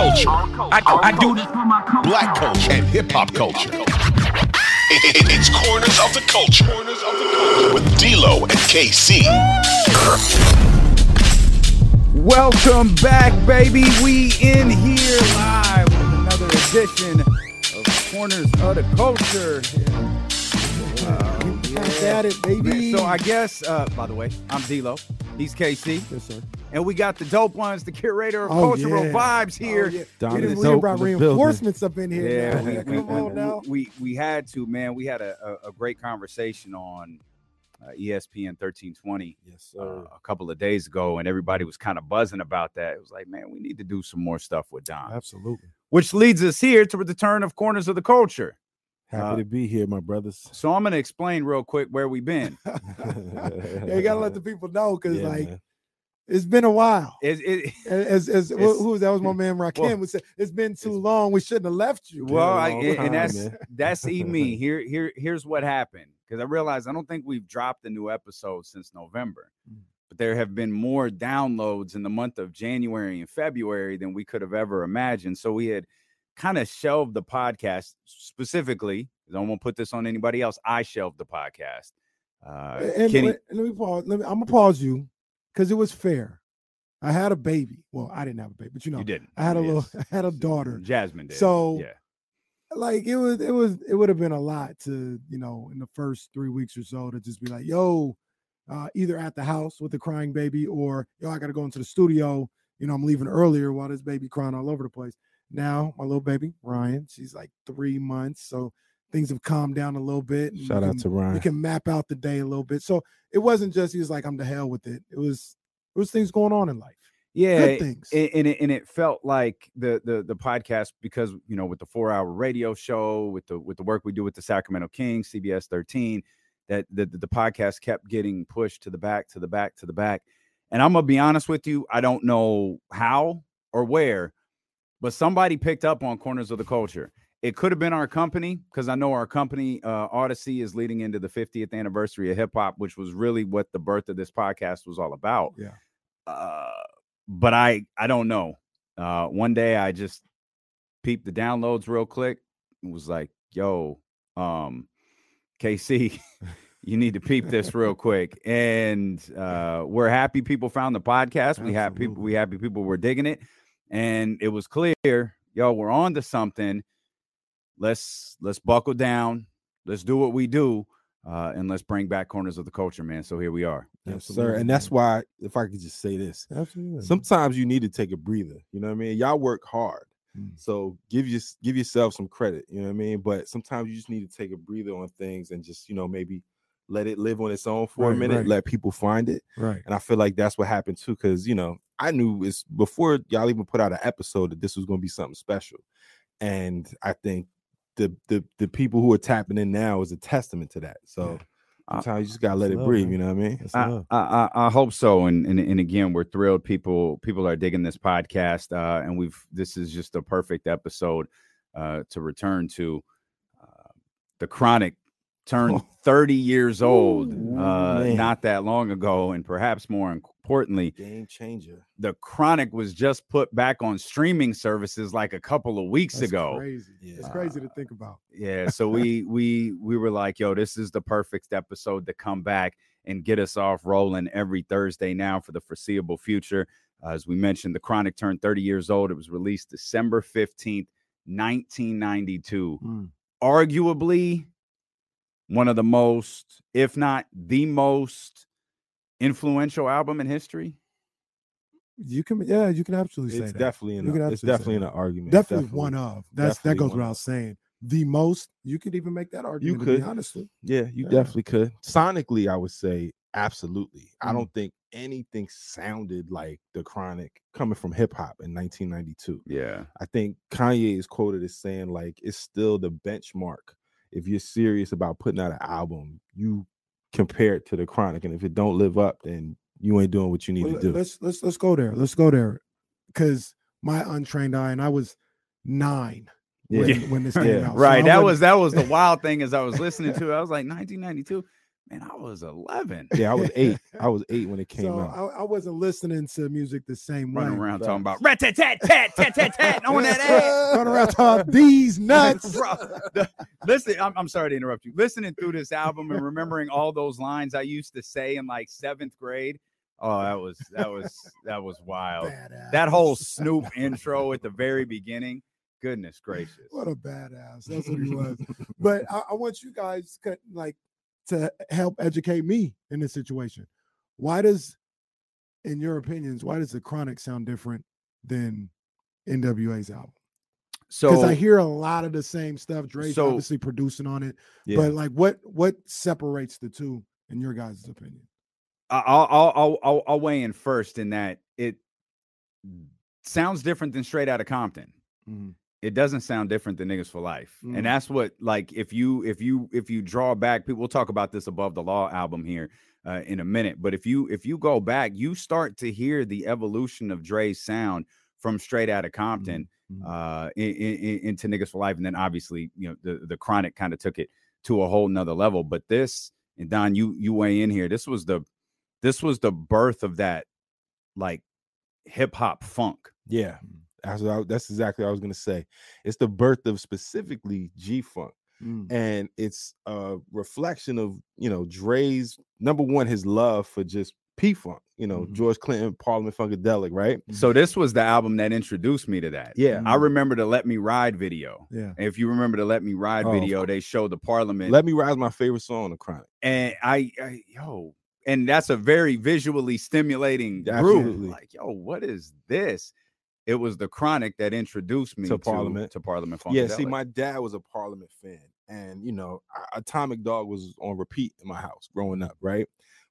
culture. I, I do this for my culture. Black culture and hip hop culture. It- it- it's Corners of the Culture. Corners of the Culture with D-Lo and KC. Welcome back, baby. We in here live with another edition of Corners of the Culture. Back at it, baby. So I guess, uh, by the way, I'm D-Lo. He's KC, yes, sir. and we got the dope ones, the curator of Oh, cultural yeah. vibes here. Oh, yeah. Down we in done- the we done dope brought in the building. reinforcements up in here. Yeah, we, we, Come on now. we, we, we had to, man. We had a, a, a great conversation on uh, ESPN 1320 Yes, uh, sir. a couple of days ago, and everybody was kind of buzzing about that. It was like, man, we need to do some more stuff with Don. Absolutely. Which leads us here to the turn of corners of the culture. Happy uh, to be here, my brothers. So I'm going to explain real quick where we've been. yeah, you gotta let the people know because Yeah, like man. it's been a while. It, it, As as who It's- who was that? Was my man Rakim? well, would say it's been too it's- long. We shouldn't have left you. well, I, and, time, and that's man. that's e me. Here, here, here's what happened because I realized I don't think we've dropped a new episode since November, Mm. but there have been more downloads in the month of January and February than we could have ever imagined. So we had kind of shelved the podcast specifically. I don't want to put this on anybody else. I shelved the podcast. Uh, and Kenny, let, let me pause. Let me, I'm gonna pause you because it was fair. I had a baby. Well, I didn't have a baby, but you know, you didn't. I had a little, I had a daughter. Jasmine did. So, yeah, like it was it was it would have been a lot to you know in the first three weeks or so to just be like yo uh either at the house with the crying baby or yo i gotta go into the studio you know i'm leaving earlier while this baby crying all over the place now my little baby ryan she's like three months so things have calmed down a little bit Shout out can- to Ryan. we can map out the day a little bit so it wasn't just he was like i'm the hell with it it was it was things going on in life yeah. good things and, and it and it felt like the the the podcast because you know with the four hour radio show with the with the work we do with the Sacramento Kings CBS 13 that the, the podcast kept getting pushed to the back to the back to the back and I'm gonna be honest with you I don't know how or where but somebody picked up on corners of the culture it could have been our company because I know our company uh, Audacy is leading into the 50th anniversary of hip hop which was really what the birth of this podcast was all about yeah uh, but I I don't know. Uh, one day I just peeped the downloads real quick. and was like, "Yo, um, KC, you need to peep this real quick." And uh, we're happy people found the podcast. We have people. We happy people were digging it, and it was clear, yo, we're on to something. Let's let's buckle down. Let's do what we do. Uh, and let's bring back corners of the culture, man. So here we are. Yes, sir. And that's why, if I could just say this, absolutely sometimes you need to take a breather. You know what I mean? Y'all work hard. Mm. So give you give yourself some credit, you know what I mean? But sometimes you just need to take a breather on things and just, you know, maybe let it live on its own for Right, a minute, right. let people find it. right And I feel like that's what happened too, because you know, I knew it's before y'all even put out an episode that this was gonna be something special. And I think the the the people who are tapping in now is a testament to that. So Uh, sometimes you just gotta let it love, breathe, man. you know what I mean? I. I, I I hope so, and, and and again, we're thrilled. People people are digging this podcast, uh, and we've this is just a perfect episode uh, to return to. Uh, the Chronic turned 30 years old Ooh, uh, not that long ago, and perhaps more importantly, Game changer. the Chronic was just put back on streaming services like a couple of weeks That's ago. crazy it's Yeah. crazy to think about Yeah, so we we we were like, yo, this is the perfect episode to come back and get us off rolling every Thursday now for the foreseeable future. Uh, as we mentioned, the Chronic turned 30 years old. It was released December 15th, 1992. Mm. Arguably one of the most, if not the most influential album in history. You can, yeah, you can absolutely say It's that. definitely You an can it's absolutely say definitely that. an argument. definitely, one of. That's that goes without of. saying. The most you could even make that argument. You could. be honest Yeah, you Yeah. definitely could. Sonically, I would say absolutely. I Mm. don't think anything sounded like the Chronic coming from hip hop in 1992. Yeah. I think Kanye is quoted as saying like it's still the benchmark. If you're serious about putting out an album, you compare it to the Chronic, and if it don't live up, then you ain't doing what you need Well, to do. Let's let's let's go there. Let's go there, because my untrained eye, and I was nine when, Yeah. when this came Yeah. out. Right. I that was that was the wild thing as I was listening to it. I was like 1992. Man, I was 11. Yeah, I was eight. I was eight when it came so out. I, I wasn't listening to music the same way. Running around Facts. talking about rat tat tat tat tat tat tat on that ass. Running around talking about these nuts. Bro, the- listen, I'm, I'm sorry to interrupt you. Listening through this album and remembering all those lines I used to say in like seventh grade. Oh, that was that was that was wild. Badass. That whole Snoop intro at the very beginning. Goodness gracious. What a badass. That's what he was. but I, I want you guys cut, like to help educate me in this situation. Why does, in your opinions, why does the Chronic sound different than NWA's album? Because So I hear a lot of the same stuff. Dre's so- obviously producing on it, Yeah. but like, what what separates the two in your guys' opinion? I'll, I'll I'll I'll I'll weigh in first in that it sounds different than Straight Outta Compton. Mm-hmm. It doesn't sound different than Niggas for Life, Mm. and that's what like if you if you if you draw back, people we'll talk about this above the law album here uh, in a minute. But if you if you go back, you start to hear the evolution of Dre's sound from Straight out of Compton Mhm. uh, in, in, into Niggas for Life, and then obviously you know the the Chronic kind of took it to a whole nother level. But this and Don, you you weigh in here. This was the this was the birth of that like hip hop funk. Yeah, that's what I, that's exactly what I was gonna say. It's the birth of specifically G Funk, Mm. and it's a reflection of you know Dre's number one his love for just P Funk. You know Mhm. George Clinton, Parliament Funkadelic, right? So this was the album that introduced me to that. Yeah, I remember the Let Me Ride video. Yeah. If you remember the Let Me Ride Oh, video, they showed the Parliament, Let Me Ride, my favorite song on the Chronic. and I, I yo, and that's a very visually stimulating Yeah, group. absolutely. Like, yo, what is this? It was the Chronic that introduced me To to Parliament. To Parliament. Yeah, see, my dad was a Parliament fan, and you know, Atomic Dog was on repeat in my house growing up, right?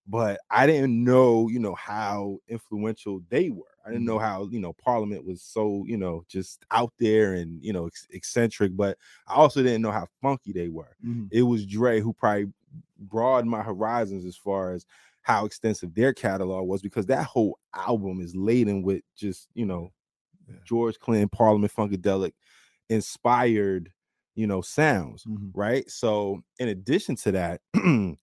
But I didn't know, you know, how influential they were. I didn't know how, you know, Parliament was so, you know, just out there and you know, ex- eccentric. But I also didn't know how funky they were. Mhm. It was Dre who probably broadened my horizons as far as how extensive their catalog was, because that whole album is laden with just, you know, Yeah. George Clinton, Parliament Funkadelic inspired, you know, sounds, Mhm. right? So, in addition to that,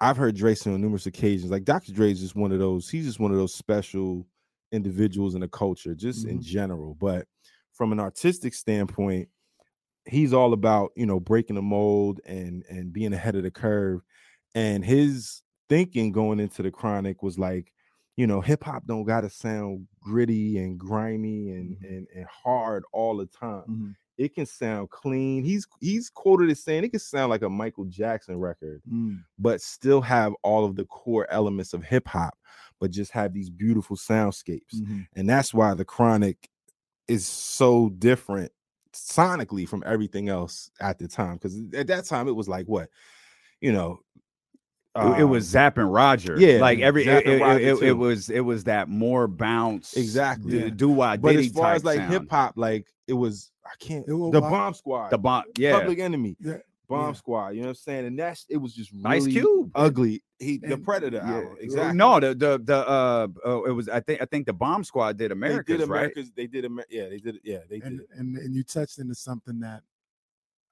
I've heard Dre on numerous occasions. Like Dr. Dre is just one of those, he's just one of those special individuals in the culture, just in Mhm. general. But from an artistic standpoint, he's all about, you know, breaking the mold and and being ahead of the curve. And his thinking going into the chronic was like, you know, hip hop don't gotta sound gritty and grimy and, Mhm. and and hard all the time Mhm. it can sound clean. He's he's quoted as saying it can sound like a Michael Jackson record, Mm. but still have all of the core elements of hip hop, but just have these beautiful soundscapes. Mhm. And that's why the Chronic is so different sonically from everything else at the time. Because at that time it was like what, you know, It- it was um, Zapp and Roger. yeah, like every Zapp it, it- it- it was it was that more bounce Exactly. Yeah. do why but as far as like hip hop, like it was I can't It was the wild. bomb squad, the bomb yeah public enemy. Yeah. Bomb Yeah. Squad. You know what I'm saying? And that's it was just really Ice Cube ugly. He the Predator Yeah. album. Exactly. No, the the the uh, uh it was I think I think the Bomb Squad did they America's did right. They did Amer- Yeah, they did it. Yeah, they did and, it. and and you touched into something that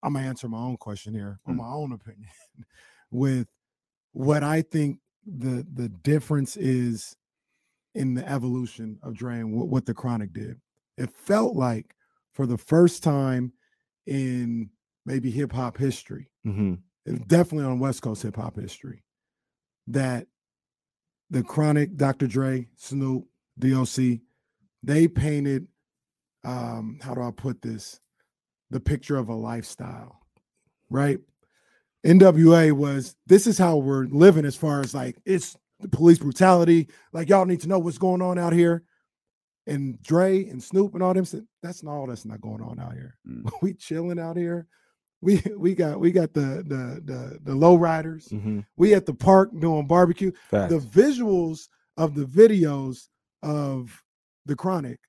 I'm gonna answer my own question here, or Mm. my own opinion, with what I think the the difference is in the evolution of Dre and what, what the Chronic did. It felt like for the first time in maybe hip hop history, Mhm. definitely on West Coast hip hop history, that the Chronic, Dr. Dre, Snoop, DOC, they painted, um, how do I put this? The picture of a lifestyle, right? NWA was this is how we're living as far as like it's the police brutality. Like y'all need to know what's going on out here. And Dre and Snoop and all them said that's not all that's not going on out here. Mm. We chilling out here. We we got we got the the the the low riders. Mhm. We at the park doing barbecue. Facts. The visuals of the videos of the Chronic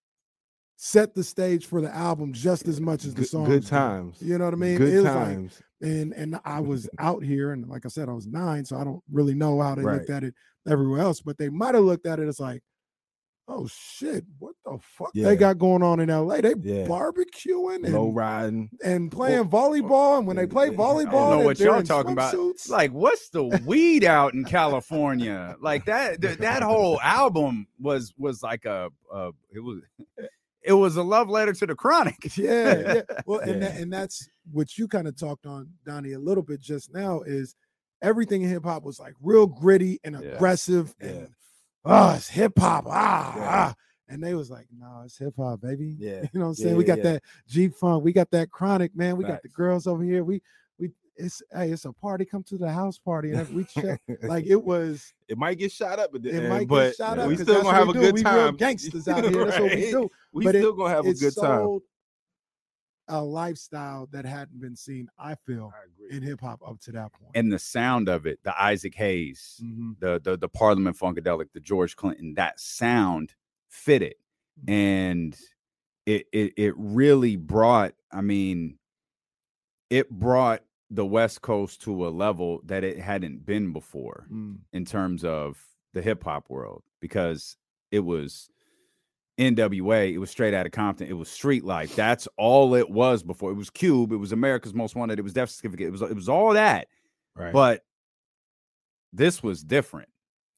set the stage for the album just as much as the songs. good do. times. You know what I mean? Good It was like- times. And and I was out here, and like I said, I was nine, so I don't really know how they looked at it everywhere else. But they might have looked at it as like, oh shit, what the fuck Yeah. they got going on in LA? They Yeah. barbecuing and, Low riding. and playing volleyball. And when they play volleyball, I don't know what y'all talking about. swimsuits. Like, what's the weed out in California? Like that. th- that whole album was was like a, a it was it was a love letter to the Chronic. yeah, yeah. Well, and that, and that's what you kind of talked on, Donnie, a little bit just now. Is everything in hip hop was like real gritty and Yeah. aggressive, Yeah. and oh, it's hip hop, ah, Yeah. ah. And they was like, no, it's hip hop, baby. Yeah. You know what I'm saying? Yeah, we got yeah. that G Funk, we got that Chronic, man. We got the girls over here. We it's hey, it's a party. Come to the house party, and we check. like it was. it might get shot up at the It end, might but get shot up. we still gonna have a do. good We time. gangsters out here. That's what we do. We But it- still gonna have a good time. A lifestyle that hadn't been seen, I feel, I in hip hop up to that point. And the sound of it, the Isaac Hayes, Mhm. the the the Parliament Funkadelic, the George Clinton, that sound fitted, Mm. and it it it really brought. I mean, it brought the West Coast to a level that it hadn't been before Mm. in terms of the hip hop world because it was NWA, it was straight out of Compton, it was street life. That's all it was before. It was Cube, it was America's Most Wanted, it was Death Certificate, it was it was all that. Right. But this was different.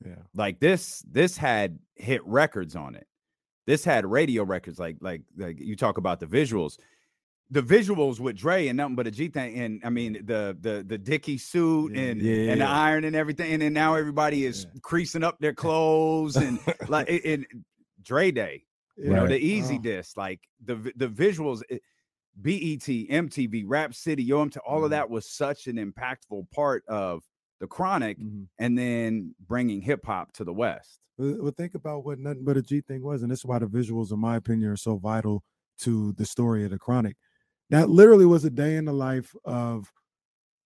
Yeah. Like this, this had hit records on it. This had radio records. Like, like, like you talk about the visuals. The visuals with Dre and nothing but a G thing, and I mean the the the Dickie suit Yeah, and yeah, and the yeah. iron and everything, and then now everybody is Yeah. creasing up their clothes and like it, Dre Day, you know, the Eazy Oh. disc, like the the visuals, it, BET, MTV, Rap City, Yo, MTV, all of Mhm. that was such an impactful part of the Chronic, Mhm. and then bringing hip hop to the West. Well, well, think about what nothing but a G thing was, and this is why the visuals, in my opinion, are so vital to the story of the Chronic. That literally was a day in the life of,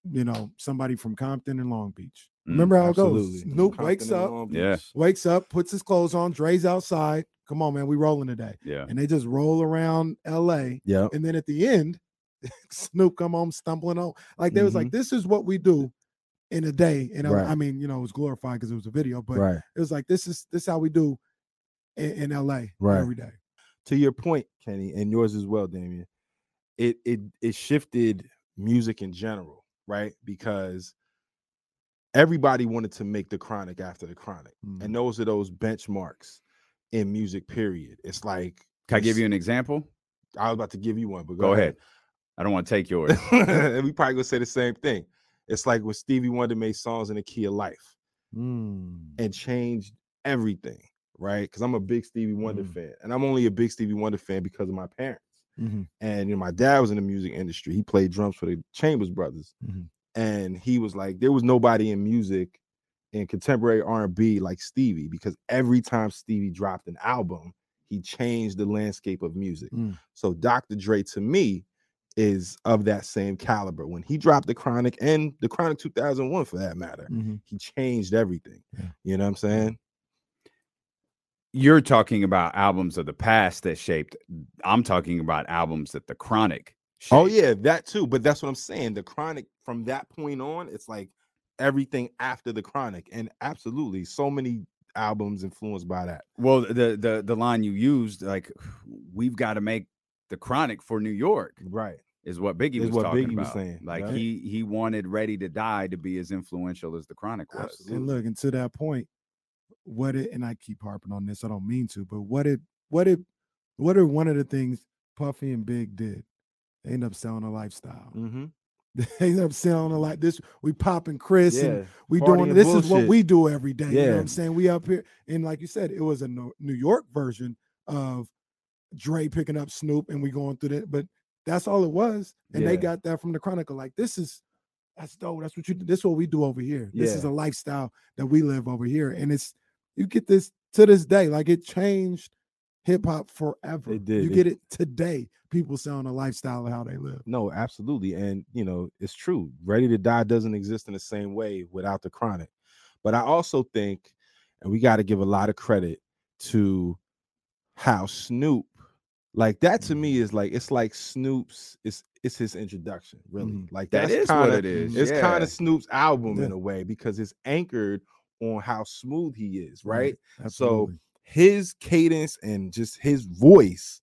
you know, somebody from Compton and Long Beach. Mm, Remember how it goes? Snoop Compton wakes up, Long Yeah. Wakes up, puts his clothes on, Dre's outside. Come on, man, we rolling today, Yeah. and they just roll around L.A. Yeah. And then at the end, Snoop come home stumbling on. Like they was like, this is what we do in a day. And I- Right. I, mean, you know, it was glorified because it was a video, but right. it was like this is this how we do in, in LA Right. every day. to your point, Kenny, and yours as well, Damien, it it it shifted music in general, right? Because everybody wanted to make the chronic after the chronic. Mhm. And those are those benchmarks in music, period. It's like Can I give you an example? I was about to give you one, but Go, ahead. I don't want to take yours. and we probably gonna say the same thing. It's like when Stevie Wonder made songs in the key of life Mm. and changed everything, right? Because I'm a big Stevie Wonder Mm. fan, and I'm only a big Stevie Wonder fan because of my parents. Mhm. And you know, my dad was in the music industry. He played drums for the Chambers Brothers, Mhm. and he was like, there was nobody in music in contemporary R&B like Stevie because every time Stevie dropped an album, he changed the landscape of music. Mm. So Dr. Dre to me is of that same caliber. When he dropped the Chronic and the Chronic 2001 for that matter, Mhm. he changed everything. Yeah. You know what I'm saying? You're talking about albums of the past that shaped. I'm talking about albums that the Chronic. Oh yeah, that too. But that's what I'm saying. The Chronic from that point on, it's like everything after the Chronic, and absolutely so many albums influenced by that. Well, the the the line you used, like, we've got to make the Chronic for New York, Right. is what Biggie Is was what talking Biggie was about. saying, Like right? he he wanted Ready to Die to be as influential as the Chronic was. Absolutely. And look, and to that point, what it and I keep harping on this, I don't mean to, but what it what it what are one of the things Puffy and Big did? They end up selling a lifestyle. Mm-hmm. They end up selling a like this. We popping Chris and we party doing and this is what we do every day. You know what I'm saying? We up here and like you said, it was a New York version of Dre picking up Snoop and we going through that, but that's all it was. And they got that from the Chronicle. Like this is that's dope. That's what you. This is what we do over here. This is a lifestyle that we live over here. And it's you get this to this day. Like it changed hip hop forever. It did. You It- get it today. People selling a lifestyle of how they live. No, absolutely. And you know, it's true. Ready to Die doesn't exist in the same way without the chronic. But I also think, and we got to give a lot of credit to how Snoop, like that to me is like it's like Snoop's, it's it's his introduction, really. Mhm. Like That that's kinda, what it is. It's kind of Snoop's album in a way because it's anchored on how smooth he is, right? So his cadence and just his voice,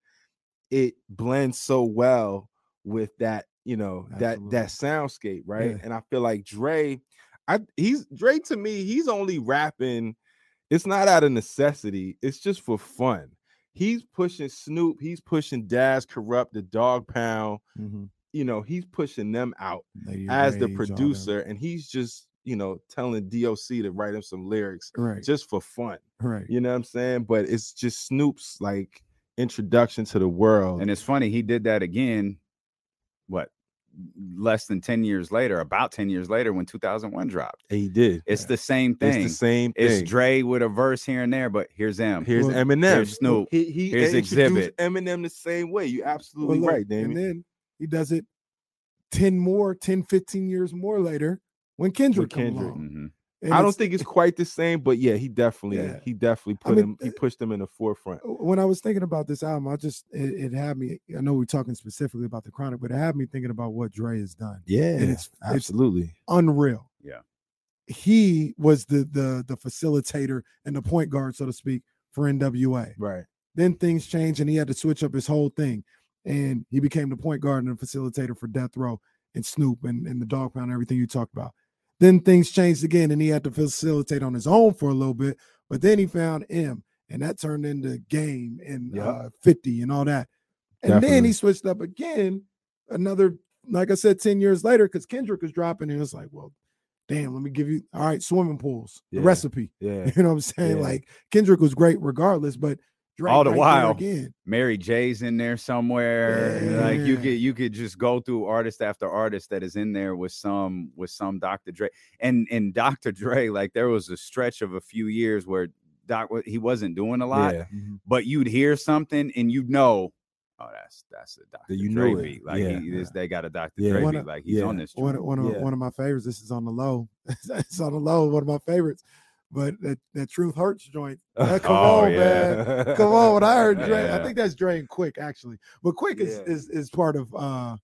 it blends so well with that, you know, that that soundscape, right? Yeah. And I feel like Dre, I he's Dre to me, he's only rapping. It's not out of necessity, it's just for fun. He's pushing Snoop, he's pushing Daz Kurupt, the Dog Pound, Mhm. you know, he's pushing them out Lady as the Rage, producer, and he's just, you know, telling DOC to write him some lyrics Right. just for fun. right. You know what I'm saying? But it's just Snoop's like introduction to the world. And it's funny, he did that again, what, less than 10 years later, about 10 years later when 2001 dropped. he did. It's Yeah. the same thing. It's the same It's thing. Dre with a verse here and there, but here's them. Here's Well, Eminem. here's Snoop, He, he here's introduced Xzibit. Eminem the same way. You Well, absolutely look, right, And then he does it 10 more, 10, 15 years more later when Kendrick, come Kendrick. along. Mhm. I don't think it's quite the same, but yeah, he definitely Yeah. he definitely put mean, him he uh, pushed him in the forefront. when I was thinking about this album, I just it, it had me. I know we're talking specifically about the Chronic, but it had me thinking about what Dre has done. Yeah, it's- it's- absolutely. Unreal. Yeah. He was the the the facilitator and the point guard, so to speak, for NWA. right. Then things changed, and he had to switch up his whole thing, and he became the point guard and the facilitator for Death Row and Snoop and, and the Dog Pound and everything you talked about. Then things changed again, and he had to facilitate on his own for a little bit. But then he found Em, and that turned into Game and Yep. uh, 50 and all that. And then he switched up again, another, like I said, 10 years later, because Kendrick was dropping, and it was like, well, damn, let me give you, all right, swimming pools, the recipe. Yeah. You know what I'm saying? Yeah. Like Kendrick was great regardless, but Drake All the right while, again. Mary J's in there somewhere. Like you Yeah. could you could just go through artist after artist that is in there with some with some Dr. Dre. And and Dr. Dre, like there was a stretch of a few years where Doc he wasn't doing a lot, Yeah. Mm-hmm. but you'd hear something and you'd know, oh, that's that's a Dr. you Dre knew beat. Like Yeah. he this they got a Dr. Yeah. Dre beat. Like he's on yeah. this. One, one of Yeah. one of my favorites. This is on the low. it's on the low. One of my favorites. But that, that Truth Hurts joint. That, come Oh, on, man. Come on. When I heard Dre, I think that's Dre and Quick actually. But Quick is Yeah. is is part of uh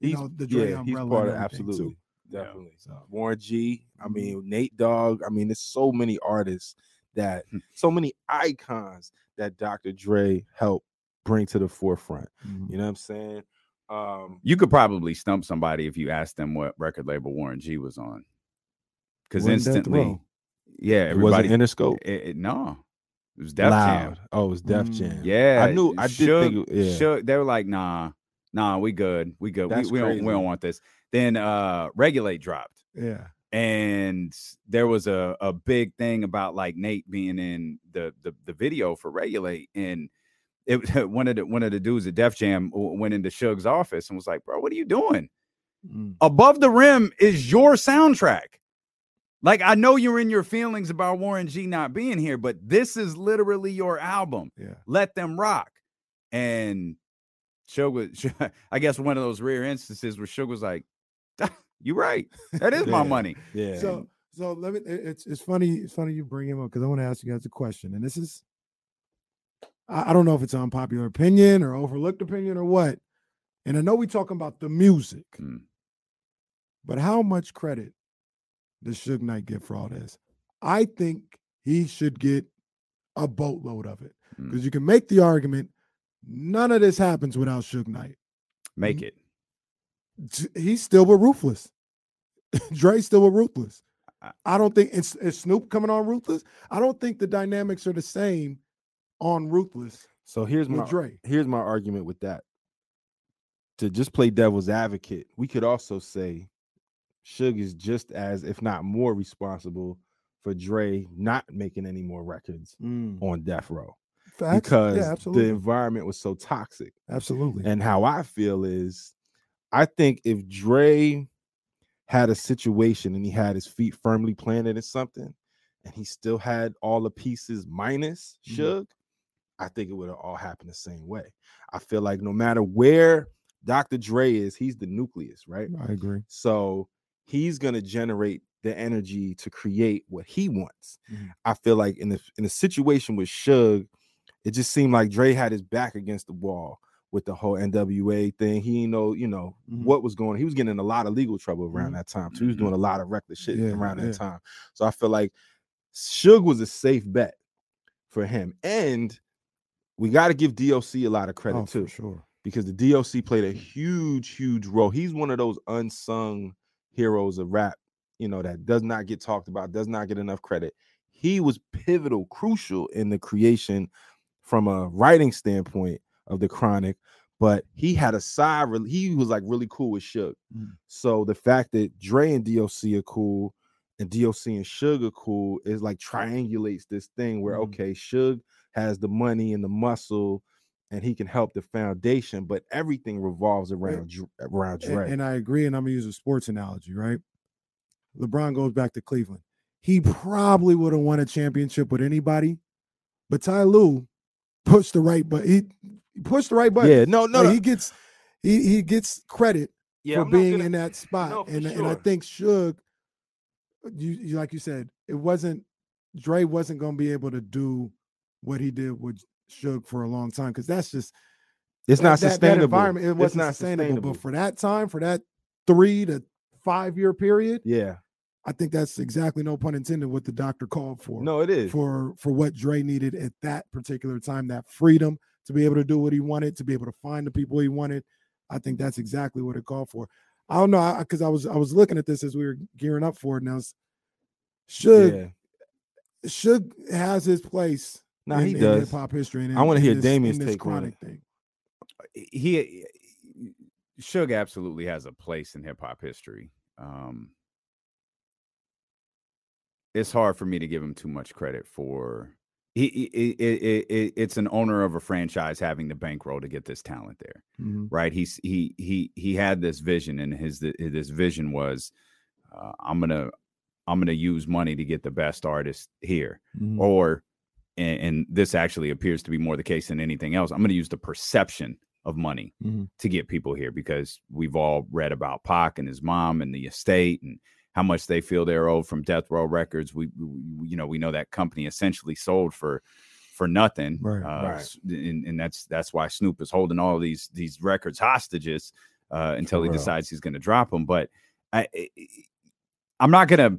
you He's know the Dre yeah, he's part of everything, absolutely. too. Yeah. Definitely. So Warren G. I Mhm. mean, Nate Dogg. I mean, there's so many artists that, Hmm. so many icons that Dr. Dre helped bring to the forefront. mhm. You know what I'm saying? Um, You could probably stump somebody if you asked them what record label Warren G was on. Because Wasn't Death instantly, Yeah, it wasn't everybody. Interscope. It, it- no, it was Def Jam. Oh, it was Def Mm, Jam. Yeah, I knew- I did think it- yeah. They were like, nah, nah, we good, we good, we, That's we don't, we don't want this. Then uh, Regulate dropped, Yeah. and there was a a big thing about like Nate being in the the, the video for Regulate, and it one of the one of the dudes at Def Jam went into Suge's office and was like, bro, what are you doing? Mm. Above the Rim is your soundtrack. Like I know you're in your feelings about Warren G not being here, but this is literally your album. Yeah. Let them rock. And Suge was, I guess, one of those rare instances where Suge was like, "You're right, that is my money." Yeah. So so let me it's it's funny, it's funny you bring him up because I want to ask you guys a question. And this is I, I don't know if it's an unpopular opinion or overlooked opinion or what. And I know we talking about the music, Mm. but how much credit does Suge Knight get for all this? I think he should get a boatload of it. Mm. Because you can make the argument none of this happens without Suge Knight. Make it. He's still with Ruthless. Dre's still with Ruthless. I- don't think it's is Snoop coming on Ruthless. I don't think the dynamics are the same on Ruthless so here's my Dre. here's my argument with that. To just play devil's advocate, we could also say Suge is just as, if not more, responsible for Dre not making any more records mm. on Death Row Facts. because yeah, the environment was so toxic. absolutely. And how I feel is, I think if Dre had a situation and he had his feet firmly planted in something, and he still had all the pieces minus. Mm-hmm. Suge, I think it would have all happened the same way. I feel like no matter where Dr. Dre is, he's the nucleus, right? I agree. So he's gonna generate the energy to create what he wants. Mhm. I feel like in the in a situation with Suge, it just seemed like Dre had his back against the wall with the whole NWA thing. He didn't know, you know, Mhm. what was going on. He was getting in a lot of legal trouble around Mhm. that time. So he was Mhm. doing a lot of reckless shit Yeah, around that time. So I feel like Suge was a safe bet for him. And we got to give DOC a lot of credit Oh, too, for sure. because the DOC played a huge, huge role. He's one of those unsung heroes of rap, you know, that does not get talked about, does not get enough credit. He was pivotal, crucial in the creation from a writing standpoint of the Chronic. But he had a side. He was like really cool with Suge. Mm. So the fact that Dre and DOC are cool, and DOC and Suge are cool, is like triangulates this thing where Mhm. okay, Suge has the money and the muscle, and he can help the foundation, but everything revolves around Dr- around And, Dre. and I agree. And I'm gonna use a sports analogy, right? LeBron goes back to Cleveland. He probably would have won a championship with anybody, but Ty Lue pushed the right button. He, he pushed the right button. yeah, no, no, Like, no. he gets he he gets credit yeah, for I'm being gonna- in that spot. No, and and I think Suge, you, you like you said, it wasn't Dre wasn't gonna be able to do what he did with Suge for a long time because that's just it's not that- that sustainable. environment. It wasn't not sustainable, But for that time, for that three to five year period, yeah, I think that's exactly no pun intended what the doctor called for. no, it is. for for what Dre needed at that particular time, that freedom to be able to do what he wanted, to be able to find the people he wanted. I think that's exactly what it called for. I don't know because I, was I was looking at this as we were gearing up for it. Now, should yeah, should has his place no, in, he in does. hip hop history. And I wanna hear this- Damien's in this take on chronic it. thing. he Suge absolutely has a place in hip hop history. Um, it's hard for me to give him too much credit for. He, he- it, it, it, it's an owner of a franchise having the bankroll to get this talent there, Mhm. right? He's he he he had this vision, and his this vision was, uh, I'm gonna I'm gonna use money to get the best artist here Mhm. or and, and this actually appears to be more the case than anything else i'm going to use the perception of money Mhm. to get people here because we've all read about Pac and his mom and the estate and how much they feel they're owed from death row records we, we you know we know that company essentially sold for for nothing Right, uh, right. and, and that's that's why snoop is holding all these these records hostages uh, until he decides he's going to drop them but I i'm not going to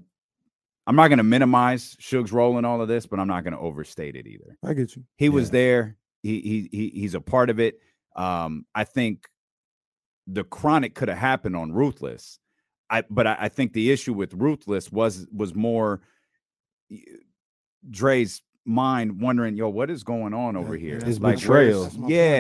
I'm not going to minimize Suge's role in all of this, but I'm not going to overstate it either. I get you. He was there. He, he he he's a part of it. Um, I think the chronic could have happened on Ruthless. I but I, I think the issue with Ruthless was was more Dre's mind wondering, yo, what is going on over Yeah, here? yeah, His that's my- betrayal. Yeah.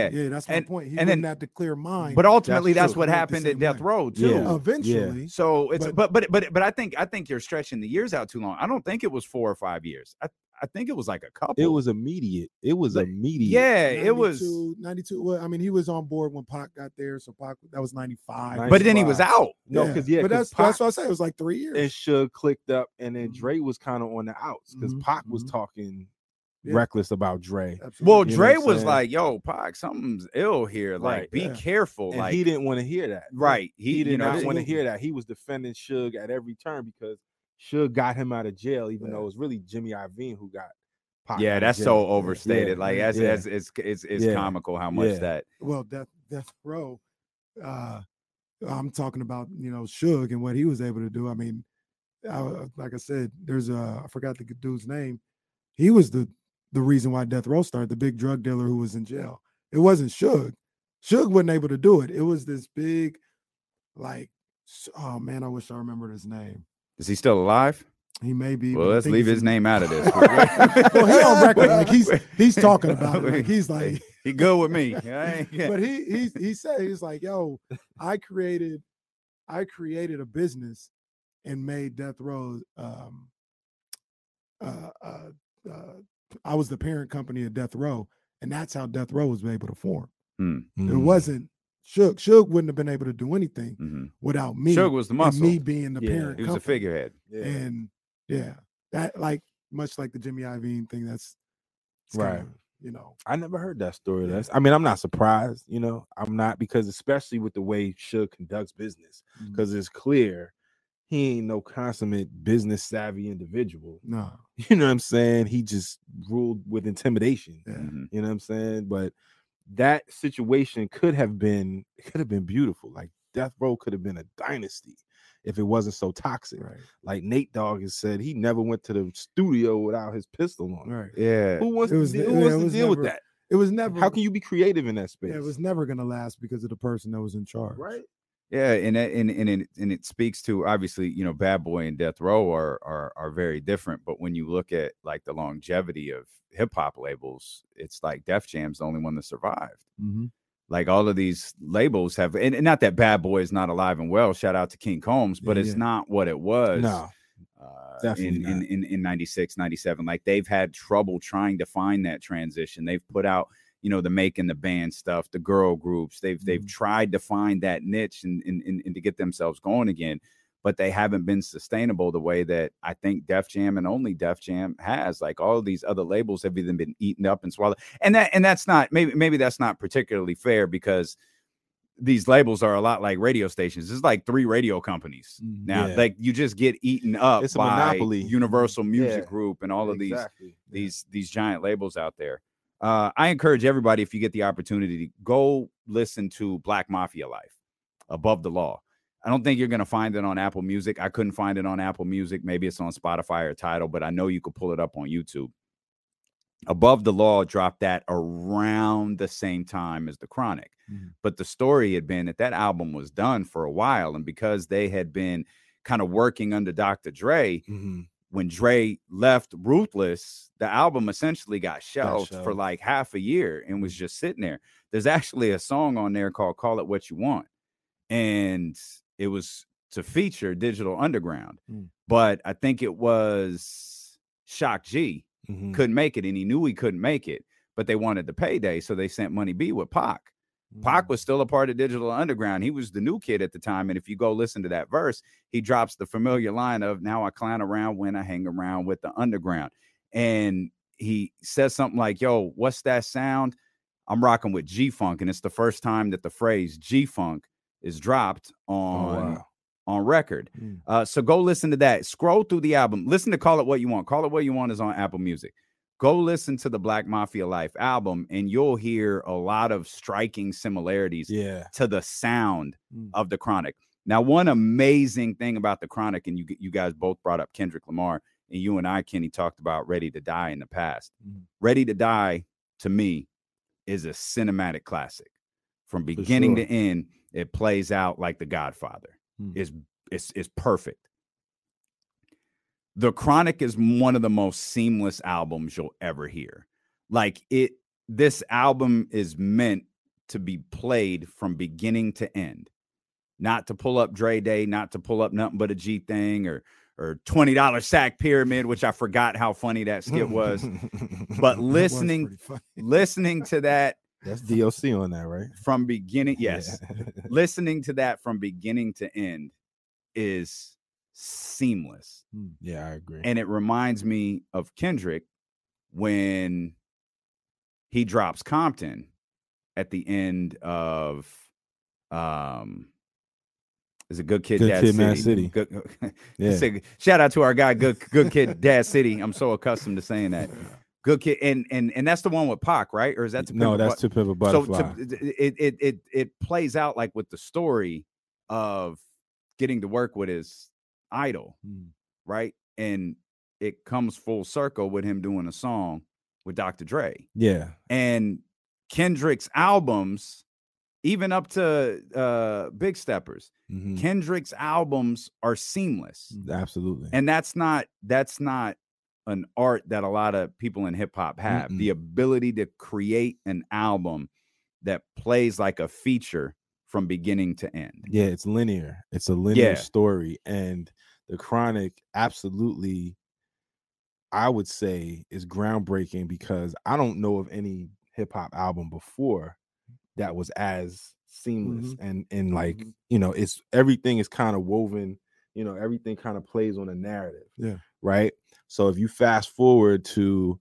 point. yeah, that's my And- point. He and wouldn't then- have to clear mind. But ultimately, that's, true. what happened at Death way. Row too. Yeah. eventually, So it's But- but, but but but I think I think you're stretching the years out too long. I don't think it was four or five years. I I think it was like a couple. It was immediate. It was Like, immediate. yeah, it was. 92, 92. Well, I mean, he was on board when Pac got there, so Pac that was 95. But then he was out. No, because yeah, but 'cause that's that's Pac what I say. It was like three years. and Suge clicked up, and then Mhm. Dre was kind of on the outs because Mhm, Pac was mhm. talking Yeah. reckless about Dre, Absolutely. Well, You Dre was saying? like, "Yo, Pac, something's ill here. Like, Right, be yeah. careful." and like, he didn't want to hear that. right? He, He, did not th- want to hear that. He was defending Suge at every turn because Suge got him out of jail, even Yeah. though it was really Jimmy Iovine who got. Pac Yeah, that's so overstated. Yeah, like, that's, yeah. that's it's it's it's comical how much that. well, Death Death Row. Uh, I'm talking about you know Suge and what he was able to do. I mean, I, like I said, there's a I forgot the dude's name. He was the the reason why Death Row started. The big drug dealer who was in jail. It wasn't Suge. Suge wasn't able to do it. It was this big, like, oh man, I wish I remembered his name. Is he still alive? He may be. Well, let's leave his name out of this. well, he on record like he's he's talking about it. Like he's like, he good with me. But he he he said he's like, yo, I created, I created a business and made Death Row. Um, uh, uh, uh, I was the parent company of Death Row, and that's how Death Row was able to form. It Mm. wasn't Suge. Suge wouldn't have been able to do anything Mhm. without me. Suge was the and muscle. me being the Yeah, parent. He was a figurehead. Yeah. and yeah, that like much like the Jimmy Iovine thing. That's Right. kinda, you know. I never heard that story. Yeah. That's I mean, I'm not surprised, you know. I'm not because especially with the way Suge conducts business, because it's clear he ain't no consummate business savvy individual. No, You know what I'm saying? He just ruled with intimidation. yeah. Mhm. You know what I'm saying? But that situation could have been could have been beautiful. Like Death Row could have been a dynasty. if it wasn't so toxic. Right. Like Nate Dogg has said, he never went to the studio without his pistol on. Right. Yeah. Who wants was to, ne- who yeah, wants to was deal with that? It was never. How can you be creative in that space? Yeah, it was never gonna last because of the person that was in charge. right. Yeah, and it- and and it, and it speaks to obviously, you know, Bad Boy and Death Row are are are very different. But when you look at like the longevity of hip hop labels, it's like Def Jam's the only one that survived. Mm-hmm. Like all of these labels have, and, and not that Bad Boy is not alive and well. Shout out to King Combs, but Yeah, it's yeah. not what it was. No. uh, Definitely in, in, in in 96 97 like they've had trouble trying to find that transition they've put out you know the making the band stuff the girl groups they've they've Mhm. tried to find that niche and, and, and, and to get themselves going again but they haven't been sustainable the way that I think Def Jam and only Def Jam has. Like all of these other labels have either been eaten up and swallowed, and that and that's not maybe maybe that's not particularly fair because these labels are a lot like radio stations. It's like three radio companies Mhm. now. Yeah. Like you just get eaten up It's a by monopoly. Universal Music Yeah, Group and all of these Exactly. these these giant labels out there. Uh, I encourage everybody if you get the opportunity to go listen to Black Mafia Life above the law. I don't think you're going to find it on Apple Music. I couldn't find it on Apple Music. Maybe it's on Spotify or Tidal, but I know you could pull it up on YouTube. Above the Law dropped that around the same time as The Chronic. Mhm. But the story had been that that album was done for a while. And because they had been kind of working under Dr. Dre, Mhm. When Dre left Ruthless, the album essentially got shelved for shelved. like half a year and was just sitting there. There's actually a song on there called Call It What You Want. And it was to feature Digital Underground. Mm. But I think it was Shock G Mhm. couldn't make it and he knew he couldn't make it, but they wanted the payday. So they sent Money B with Pac. Pac was still a part of Digital Underground. He was the new kid at the time. And if you go listen to that verse, he drops the familiar line of now I clown around when I hang around with the underground. And he says something like, Yo, what's that sound? I'm rocking with G Funk. And it's the first time that the phrase G Funk is dropped Oh, on wow. on record. Mm. Uh, so go listen to that. Scroll through the album. Listen to Call It What You Want. Call It What You Want is on Apple Music. Go listen to the Black Mafia Life album, and you'll hear a lot of striking similarities Yeah. to the sound Mm. of the Chronic. Now, one amazing thing about the Chronic, and you you guys both brought up Kendrick Lamar, and you and I, Kenny, talked about Ready to Die in the past. Mhm. Ready to Die, to me, is a cinematic classic. From beginning sure. to end, it plays out like The Godfather. Mm. Is is is perfect. The Chronic is one of the most seamless albums you'll ever hear. Like it, this album is meant to be played from beginning to end, not to pull up Dre Day, not to pull up nothing but a G thing or or twenty dollar sack pyramid, which I forgot how funny that skit was. But That was listening, listening to that That's DOC on that, right? from beginning, yes, Yeah. listening to that from beginning to end is seamless. yeah, I agree. And it reminds me of Kendrick when he drops Compton at the end of um is a Good Kid, Good Dad, Kid, City? City. Good, Yeah. Shout out to our guy, Good Good Kid, Dad City. I'm so accustomed to saying that. Good Kid, and and and that's the one with Pac, right? Or is that to no, that's Bu- to Pimp a so to, it, it it it plays out like with the story of getting to work with his idol, Mm. right? And it comes full circle with him doing a song with Dr. Dre. yeah, And Kendrick's albums, even up to uh Big Steppers, mhm, Kendrick's albums are seamless. absolutely. And that's not that's not an art that a lot of people in hip hop have. The ability to create an album that plays like a feature from beginning to end. Yeah, it's linear. It's a linear Yeah. story, and the Chronic absolutely, I would say, is groundbreaking because I don't know of any hip hop album before that was as seamless and and like Mhm. you know, it's everything is kind of woven. You know, everything kind of plays on a narrative. Yeah. Right. So if you fast forward to,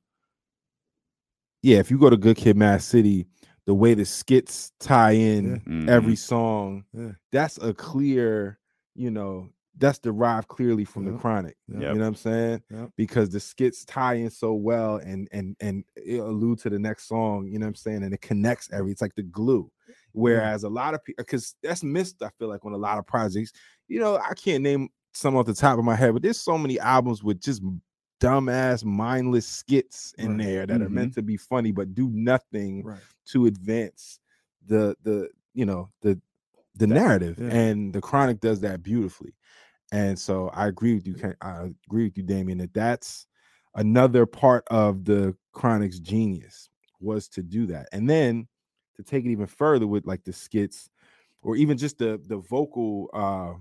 yeah, if you go to Good Kid, Mad City, the way the skits tie in Mhm. every song Yeah. that's a clear you know that's derived clearly from the chronic Yep. you know what i'm saying Yep. because the skits tie in so well and and and it allude to the next song you know what i'm saying and it connects every it's like the glue whereas a lot of people because that's missed i feel like on a lot of projects you know, I can't name some off the top of my head, but there's so many albums with just dumbass, mindless skits in Right. there that are Mhm. meant to be funny but do nothing Right. To advance the the you know the the narrative. yeah. And the Chronic does that beautifully. And so I agree with you. I agree with you, Damien, that that's another part of the Chronic's genius was to do that, and then to take it even further with like the skits, or even just the the vocal uh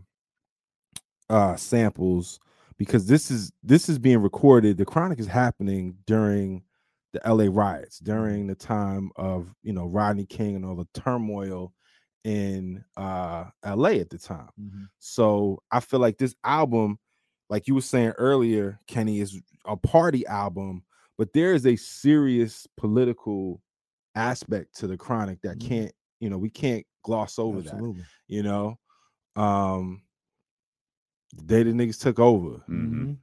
uh samples, because this is this is being recorded. The Chronic is happening during the LA riots, during the time of you know Rodney King and all the turmoil in uh LA at the time. So I feel like this album, like you were saying earlier, Kenny, is a party album, but there is a serious political aspect to the chronic that Mhm. can't, you know, we can't gloss over that. You know, um, the day the niggas took over, hmm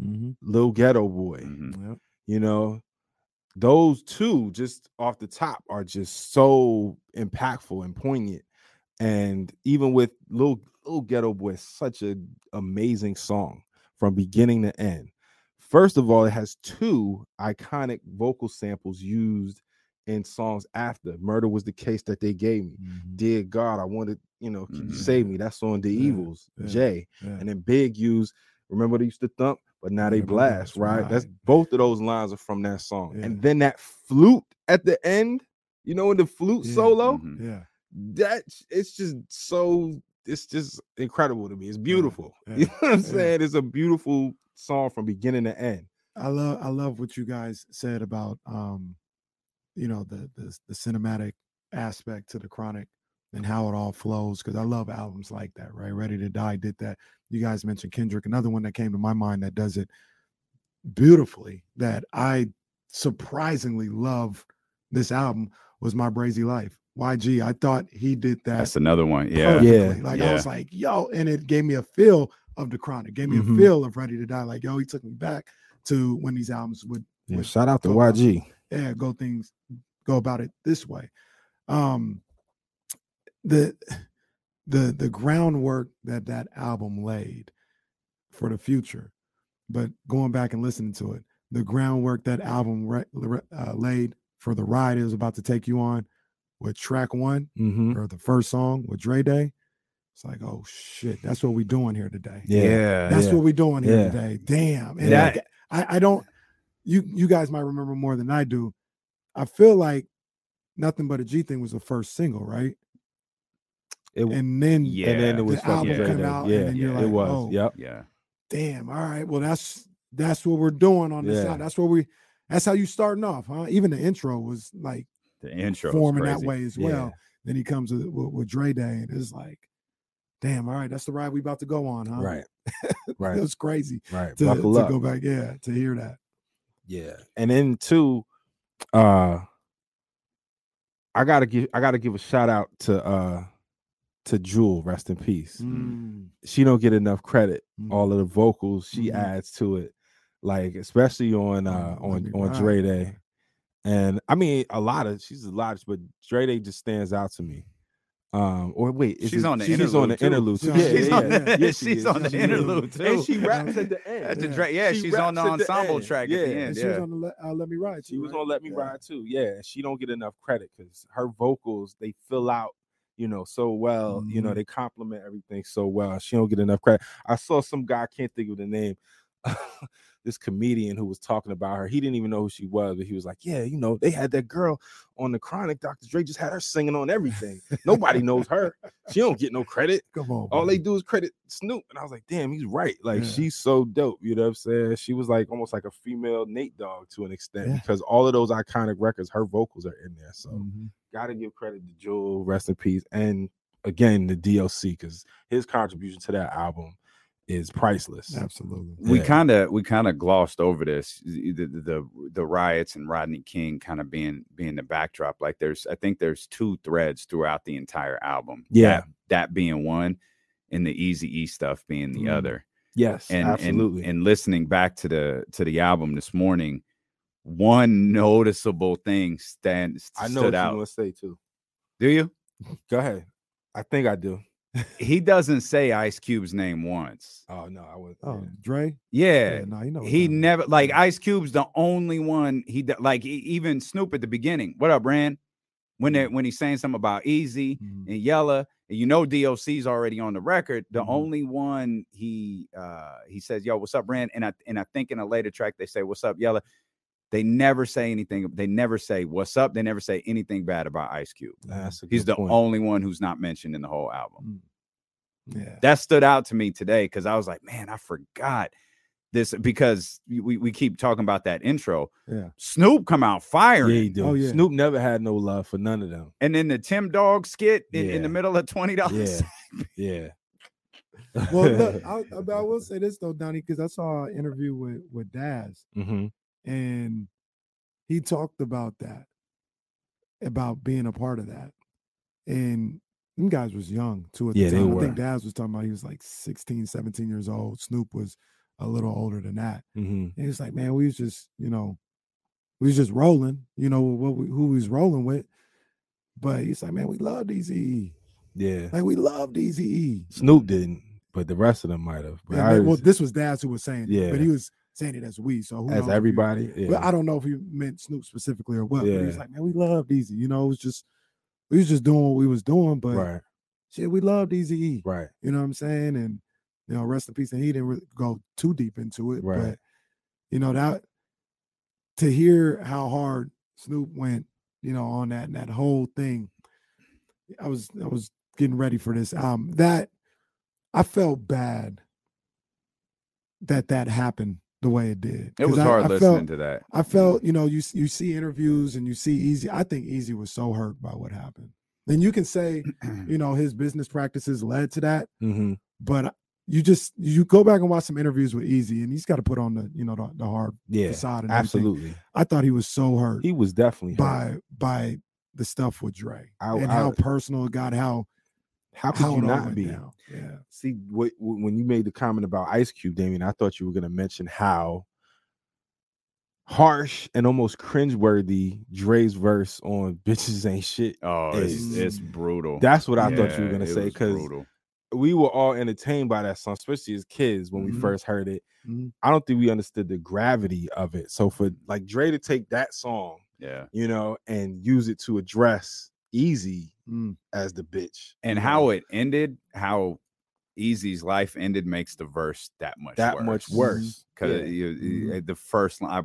Mm-hmm. Lil Ghetto Boy, hmm Yep. you know, those two just off the top are just so impactful and poignant. And even with little Lil Ghetto Boy, such an amazing song from beginning to end. First of all, it has two iconic vocal samples used in songs after. Murder was the case that they gave me. Mhm. Dear God, I wanted, you know, Mhm. save me? That's on The Yeah, Evils, yeah, Jay. Yeah. And then Big used, remember they used to thump, but now they they blast, blast, right? That's both of those lines are from that song. Yeah. And then that flute at the end, you know, in the flute Yeah, solo, mhm. Yeah. that it's just so it's just incredible to me. It's beautiful. yeah, You know what I'm yeah. saying? It's a beautiful song from beginning to end. I love I love what you guys said about um you know the the, the cinematic aspect to the chronic and how it all flows because I love albums like that, right? Ready to Die did that. You guys mentioned Kendrick. Another one that came to my mind that does it beautifully that I surprisingly love this album was My Krazy Life. YG, I thought he did that That's another one. Yeah. perfectly. Yeah, Like I was like, yo, and it gave me a feel of the chronic, gave me Mhm. a feel of Ready to Die. Like, yo, he took me back to when these albums would, Yeah, would shout out to go about- YG. yeah, go things go about it this way. Um the the the groundwork that that album laid for the future, but going back and listening to it, the groundwork that album re- re- uh, laid for the ride it was about to take you on with track one Mhm. or the first song with Dre Day. It's like, oh shit, that's what we doing here today. Yeah. That's yeah. what we doing here Yeah. today. Damn. And Yeah. like, I, I don't you you guys might remember more than I do. I feel like nothing but a G thing was the first single, right? It, And then Yeah. and then it the was fucking album Dre come Day. out, and Yeah, then you're it like, was. oh. Yep. Yeah. damn, all right. Well, that's that's what we're doing on the Yeah. side. That's what we that's how you starting off, huh? Even the intro was like The intro forming that way as Yeah. well. Then he comes with, with, with Dre Day, and it's like, damn, all right, that's the ride we about to go on, huh? Right. Right. It was crazy Right. to, Buckle to up. go back, yeah, to hear that. Yeah. And then two, uh I gotta give I gotta give a shout out to uh to Jewell, rest in peace. Mm, She don't get enough credit. mm. All of the vocals she Mhm. adds to it, like especially on uh on on Ride, Dre. Day. And I mean a lot of she's a lot, but Dre Day just stands out to me. Um, or wait, is She's it- on the she's on the interlude, too. interlude. too. She's Yeah, on yeah, the- yeah, she's she is. on the She is. interlude, and she raps at the end. That's the Yeah. Dre. Yeah, She she's on the raps at the ensemble track Yeah. at the And end. she was on the Let, uh, Let Me Ride. She too, was right? on Let Me Ride too. Yeah, she don't get enough credit because her vocals they fill out, you know, so well. You know, Mhm. they complement everything so well. She don't get enough credit. I saw some guy, I can't think of the name. this comedian who was talking about her. He didn't even know who she was, but he was like, "Yeah, you know, they had that girl on the Chronic. Dr. Dre just had her singing on everything. Nobody knows her. She don't get no credit. Come on. All they do is credit Snoop. And I was like, damn, he's right. Like, Yeah. she's so dope. You know what I'm saying? She was like almost like a female Nate Dogg to an extent Yeah. because all of those iconic records, her vocals are in there. So Mhm. gotta give credit to Jewell, rest in peace. And again, the DOC, because his contribution to that album is priceless. Absolutely. we Yeah. kind of we kind of glossed over this the, the the the riots and Rodney King kind of being being the backdrop like there's I think there's two threads throughout the entire album Yeah. that, that being one and the Eazy E stuff being the Mm. other Yes, and absolutely. and and listening back to the to the album this morning one noticeable thing stands I know stood what out you want to say too. do you Go ahead. I think I do. He doesn't say Ice Cube's name once. Oh no, I would. Oh, Dre. Yeah. no, you know he never like Ice Cube's the only one he like even Snoop at the beginning. What up, Ren? When they when he's saying something about Eazy Mhm. and Yella, and you know DOC's already on the record. The Mhm. only one he uh he says, "Yo, what's up, Ren?" And I and I think in a later track they say, "What's up, Yella." They never say anything. They never say what's up. They never say anything bad about Ice Cube. That's a He's the point. only one who's not mentioned in the whole album. Yeah. That stood out to me today because I was like, man, I forgot this because we, we keep talking about that intro. Yeah. Snoop come out Yeah, firing. he do. Oh, yeah. Snoop never had no love for none of them. And then the Tim Dog skit in, in the middle of twenty dollars. Yeah, yeah. Well, look, I, I- but I will say this though, Donnie, because I saw an interview with with Daz, hmm and he talked about that, about being a part of that, and them guys was young too at Yeah, the they time. I think Daz was talking about he was like 16, 17 years old. Snoop was a little older than that. hmm And he was like, man, we was just, you know, we was just rolling, you know, what we, who we was rolling with. But he's like, man, we love Eazy-E. Yeah. Like we love Eazy-E. Snoop didn't, but the rest of them might have. Yeah, man, well, this was Daz who was saying Yeah. but he was saying it as we. So who as if he- everybody. Yeah. Well, I don't know if he meant Snoop specifically or what. But he was like, man, we love Eazy. You know, it was just we was just doing what we was doing, but right, shit, we love Eazy-E. right. You know what I'm saying? And you know, rest in peace. And he didn't really go too deep into it, Right. but you know that to hear how hard Snoop went, you know, on that and that whole thing. I was I was getting ready for this Um, That I felt bad that that happened the way it did. It was hard I listening felt- to that. I felt, you know, you you see interviews and you see Eazy. I think Eazy was so hurt by what happened. And you can say, you know, his business practices led to that, hmm but you just you go back and watch some interviews with Eazy, and he's got to put on the, you know, the, the hard Yeah, facade. And everything. absolutely. I thought he was so hurt He was definitely hurt. by by the stuff with Dre I- and I- how personal it got, how How could how you not be? down. Yeah, See, what, when you made the comment about Ice Cube, Damian, I thought you were going to mention how harsh and almost cringeworthy Dre's verse on "Bitches Ain't Shit." Oh, it's, is- it's brutal. That's what I thought you were going to say because we were all entertained by that song, especially as kids when we Mhm. first heard it. Mhm. I don't think we understood the gravity of it. So for like Dre to take that song, yeah. you know, and use it to address Eazy Mm. as the bitch, And you how it ended, how Eazy's life ended makes the verse that much that worse. much worse. Because Yeah. you, uh, the first line, I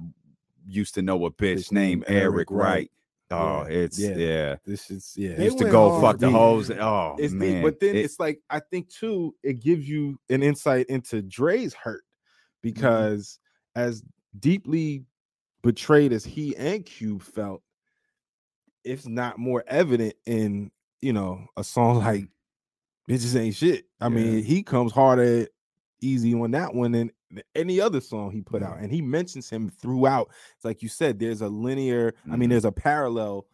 used to know a bitch named Eric Eric Wright. Oh, Yeah, it's yeah. yeah. This is yeah. They Used to go fuck the dude. hoes. Oh It's deep, man. but then It- it's like I think too, it gives you an insight into Dre's hurt Mm-hmm. because as deeply betrayed as he and Cube felt, it's not more evident in you know a song like "Bitches Ain't Shit." I mean, he comes harder easy on that one than any other song he put out, and he mentions him throughout. It's like you said, there's a linear. I mean, Mhm. there's a parallel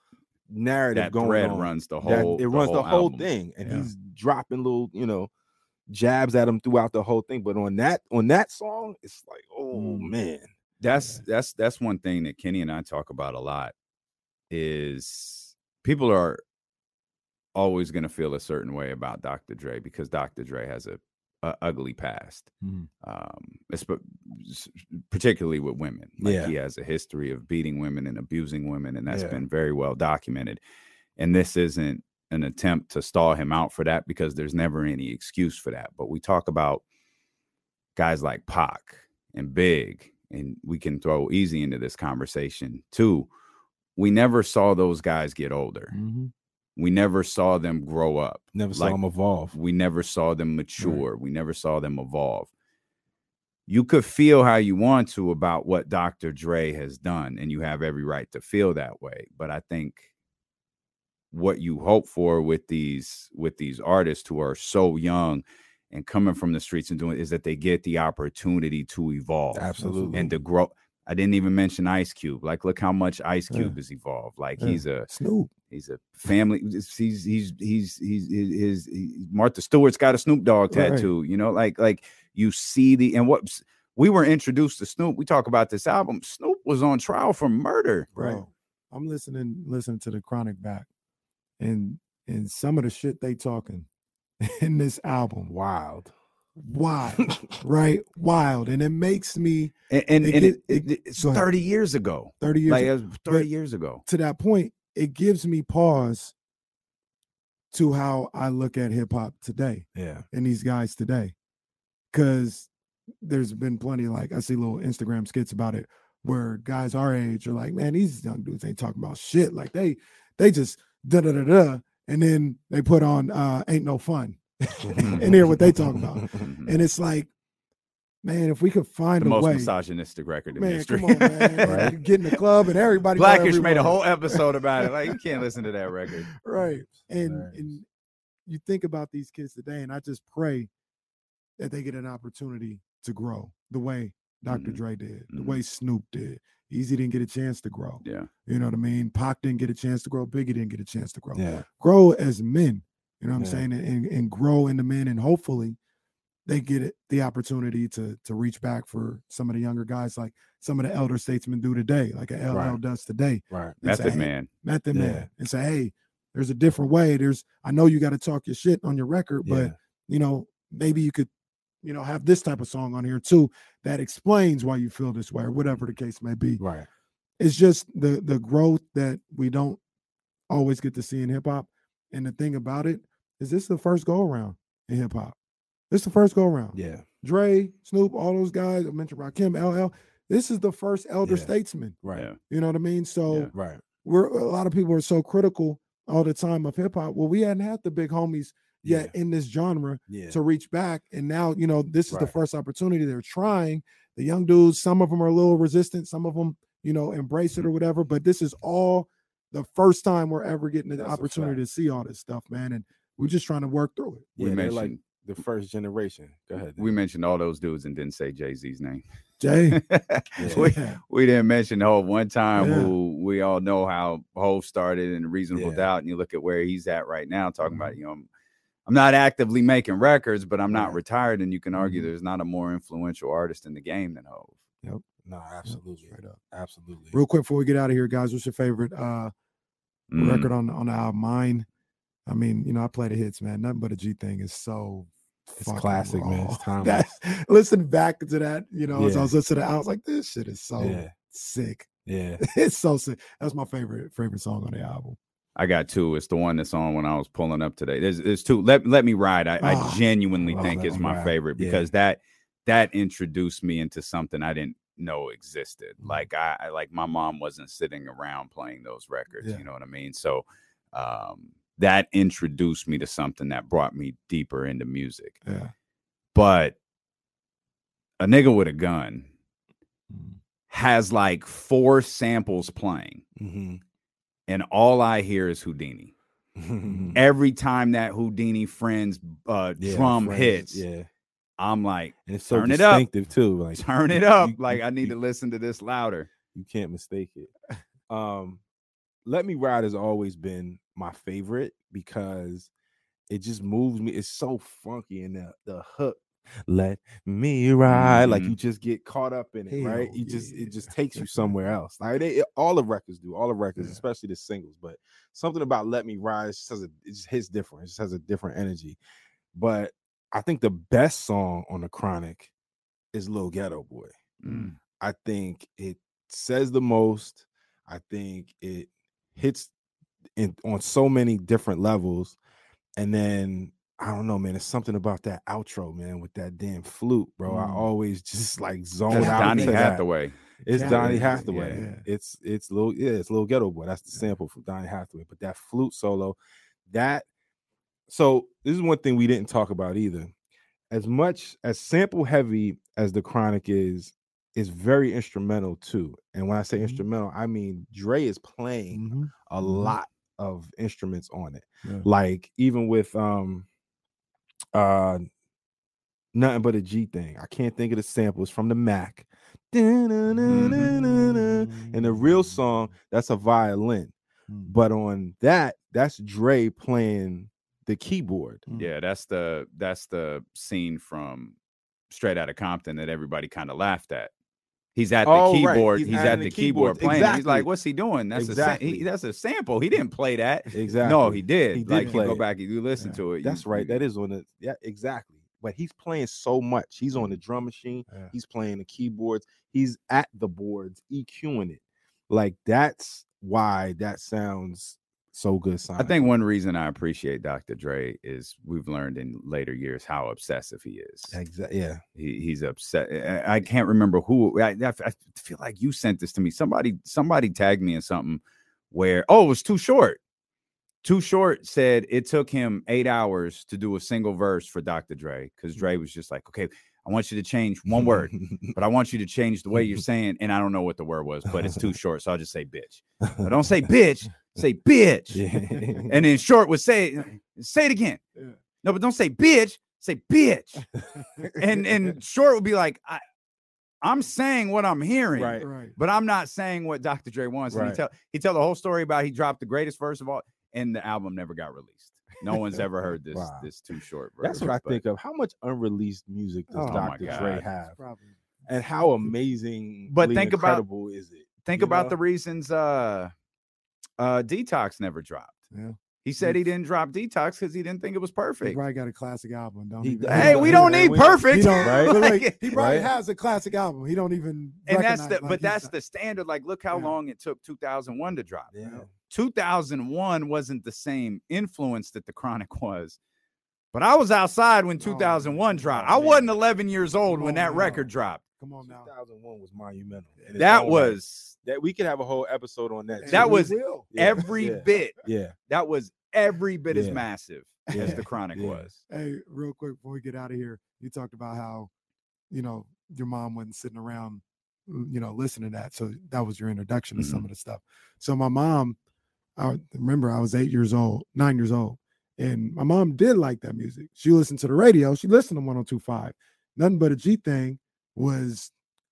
narrative that going thread on runs the that whole. it runs the whole album. thing and Yeah. he's dropping little you know jabs at him throughout the whole thing but on that on that song it's like oh Mm. man that's that's that's one thing that Kenny and I talk about a lot is people are always going to feel a certain way about Dr. Dre because Dr. Dre has a, a ugly past. Mhm. Um, particularly with women. Like Yeah. he has a history of beating women and abusing women, and that's Yeah. been very well documented. And this isn't an attempt to stall him out for that because there's never any excuse for that. But we talk about guys like Pac and Big, and we can throw Eazy into this conversation too. We never saw those guys get older. Mhm. We never saw them grow up. never saw Like, him evolve We never saw them mature. We never saw them evolve. You could feel how you want to about what Dr. Dre has done, and you have every right to feel that way. But I think what you hope for with these with these artists who are so young and coming from the streets and doing is that they get the opportunity to evolve absolutely and to grow. I didn't even mention Ice Cube. Like, look how much Ice Yeah. Cube has evolved. Like, Yeah. he's a Snoop. He's a family. He's he's he's he's, he's his, Martha Stewart's got a Snoop Dogg Right. tattoo. You know, like like you see the and what we were introduced to Snoop. We talk about this album. Snoop was on trial for murder. bro. Right. I'm listening listening to the Chronic back, and and some of the shit they talking in this album. Wild. Wild, right? Wild. And it makes me And and, It and it, it- it's 30 years ago. 30 years Like it 30 years ago. to that point, it gives me pause to how I look at hip hop today Yeah. and these guys today. Cause there's been plenty like I see little Instagram skits about it where guys our age are like, man, these young dudes ain't talking about shit. Like they they just da da da da. And then they put on uh ain't no fun and hear what they talk about. And it's like, man, if we could find the a most way, misogynistic record in man, history. come on, man. Right. You Get in the club and everybody Blackish made a whole episode about it. Like you can't listen to that record. right and Hilarious. and you think about these kids today and i just pray that they get an opportunity to grow the way doctor Mhm. dre did the Mhm. way snoop did Eazy didn't get a chance to grow Yeah. you know what i mean Pac didn't get a chance to grow biggie didn't get a chance to grow Yeah. grow as men you know what i'm saying and, and, grow into men and hopefully they get it, the opportunity to to reach back for some of the younger guys like some of the elder statesmen do today like a ll Right. does today Right. and say, Method "Hey, Man. Method Yeah. Man and say, hey, there's a different way. There's I know you got to talk your shit on your record, but you know, maybe you could, you know, have this type of song on here too that explains why you feel this way or whatever the case may be. Right. It's just the the growth that we don't always get to see in hip hop. And the thing about it is this the first go around in hip hop. This the first go around. Yeah. Dre, Snoop, all those guys, I mentioned Rakim, LL. This is the first elder Yeah. statesman. Right. You know what I mean? So Yeah. Right. we're a lot of people are so critical all the time of hip hop. Well, we hadn't had the big homies yet in this genre Yeah. to reach back. And now, you know, this is the first opportunity they're trying. The young dudes, some of them are a little resistant, some of them, you know, embrace it or whatever. But this is all the first time we're ever getting the That's opportunity to see all this stuff, man. And we're just trying to work through it. We yeah, they're mentioned like the first generation. Go ahead. we mentioned all those dudes and didn't say Jay Z's name. Jay. we, Yeah. we didn't mention Hove one time Yeah. who we all know how Hove started in Reasonable Yeah. Doubt, and you look at where he's at right now, talking Mm-hmm. about you know. I'm, I'm not actively making records, but I'm not Right. retired, and you can argue Mhm. there's not a more influential artist in the game than Hove. Yep. No, absolutely. Straight up. Absolutely. Real quick before we get out of here, guys, what's your favorite uh Mm. record on on the album? Mine. I mean, you know, I play the hits, man. Nothing but a G thing is so It's fucking classic, man. It's timeless. That, listen back to that, you know, as I was listening, I was like, this shit is so Yeah. sick. Yeah. It's so sick. That's my favorite favorite song on the album. I got two. It's the one that's on when I was pulling up today. There's, there's two. Let Let Me Ride. I, I Ah, genuinely love think Let is my Ride. favorite Yeah. because that that introduced me into something I didn't know existed. Mhm. Like I, I like my mom wasn't sitting around playing those records. Yeah. You know what I mean? So um, that introduced me to something that brought me deeper into music. Yeah. But a nigga with a gun Mm. has like four samples playing, hmm and all I hear is Whodini. every time that Whodini friends uh Yeah, drum Friends, hits, Yeah. I'm like, And it's so Turn it up. too. Like turn it up. you- like I need you- to listen to this louder. you can't mistake it. Um, Let Me Ride has always been my favorite because it just moves me. It's so funky and the the hook. Let me ride, like Mhm. you just get caught up in it, right? Hell You just it just takes you somewhere else. Like they, it- all the records do, all the records, Yeah. especially the singles. But something about Let Me Ride it just has a it just hits different. It just has a different energy. But I think the best song on the Chronic is Lil Ghetto Boy. Mm. I think it says the most. I think it hits in on so many different levels. And then I don't know, man. It's something about that outro, man, with that damn flute, bro. I Mm. always just like zone That's out. Donny to that. Hathaway. It's Yeah, Donny Hathaway. yeah. It's it's little yeah, it's little ghetto boy. That's the sample from Donny Hathaway. But that flute solo, that so this is one thing we didn't talk about either. As much as sample heavy as the chronic is, is very instrumental too. And when I say Mhm. instrumental, I mean Dre is playing Mhm. a Mhm. lot of instruments on it. Yeah. Like even with um uh nothing but a G thing. I can't think of the samples from the Mac. And the real song, that's a violin. Mm. But on that, that's Dre playing the keyboard. Mm. Yeah, that's the that's the scene from Straight Outta Compton that everybody kind of laughed at. He's at the Oh, right. keyboard. He's He's, at the the keyboard playing. He's like, "What's he doing? That's a sa- he, that's a sample. He didn't play that. Exactly. No, he did. He did like, you go back and you listen Yeah. to it. That's you- right. That is on the yeah, exactly. But he's playing so much. He's on the drum machine. Yeah. He's playing the keyboards. He's at the boards, EQing it. Like that's why that sounds so good. sign. I think one reason I appreciate Dr. Dre is we've learned in later years how obsessive he is. exactly. Yeah. He, he's upset. I can't remember who. I, I I feel like you sent this to me. Somebody somebody tagged me in something where oh it was too short. Too short said it took him eight hours to do a single verse for Dr. Dre because Dre was just like, okay, I want you to change one word, but I want you to change the way you're saying, and I don't know what the word was, but it's too short, so I'll just say bitch. But don't say bitch, say bitch. yeah. And then short would say, say it again. Yeah. No, but don't say bitch, say bitch. And and short would be like, I, I'm saying what I'm hearing, Right. right. but I'm not saying what Dr. Dre wants. And he tell he tell the whole story about he dropped the greatest verse of all, and the album never got released. No one's ever heard this Wow. this too short version. That's what I but think of. How much unreleased music does Oh Dr. my Dre have? Probably. And how amazing But think about- is it? Think about know? the reasons uh uh Detox never dropped. Yeah. He said he didn't drop Detox because he didn't think it was perfect. He probably got a classic album. Don't He even- does. Hey, we don't Hey, need we- perfect. He don't, Right? like, Like, he probably Right? has a classic album. He don't even. and that's the recognize, but that's the standard. Like, look how Yeah. long it took 2001 to drop. Yeah. 2001 wasn't the same influence that the Chronic was. But I was outside when Oh, 2001 dropped. oh, I man. wasn't 11 years old Come when that now. record dropped. Come on now. 2001 was monumental. That own right. was that we could have a whole episode on that. And That too. we was will. Yeah, every yeah. bit. yeah. That was every bit as massive Yeah. as the Chronic Yeah. was. Hey, real quick before we get out of here, you talked about how, you know, your mom wasn't sitting around, you know, listening to that. So that was your introduction to Mm-hmm. some of the stuff. So my mom, I remember I was eight years old, nine years old, and my mom did like that music. She listened to the radio. She listened to 1025. Nothing but a G thing was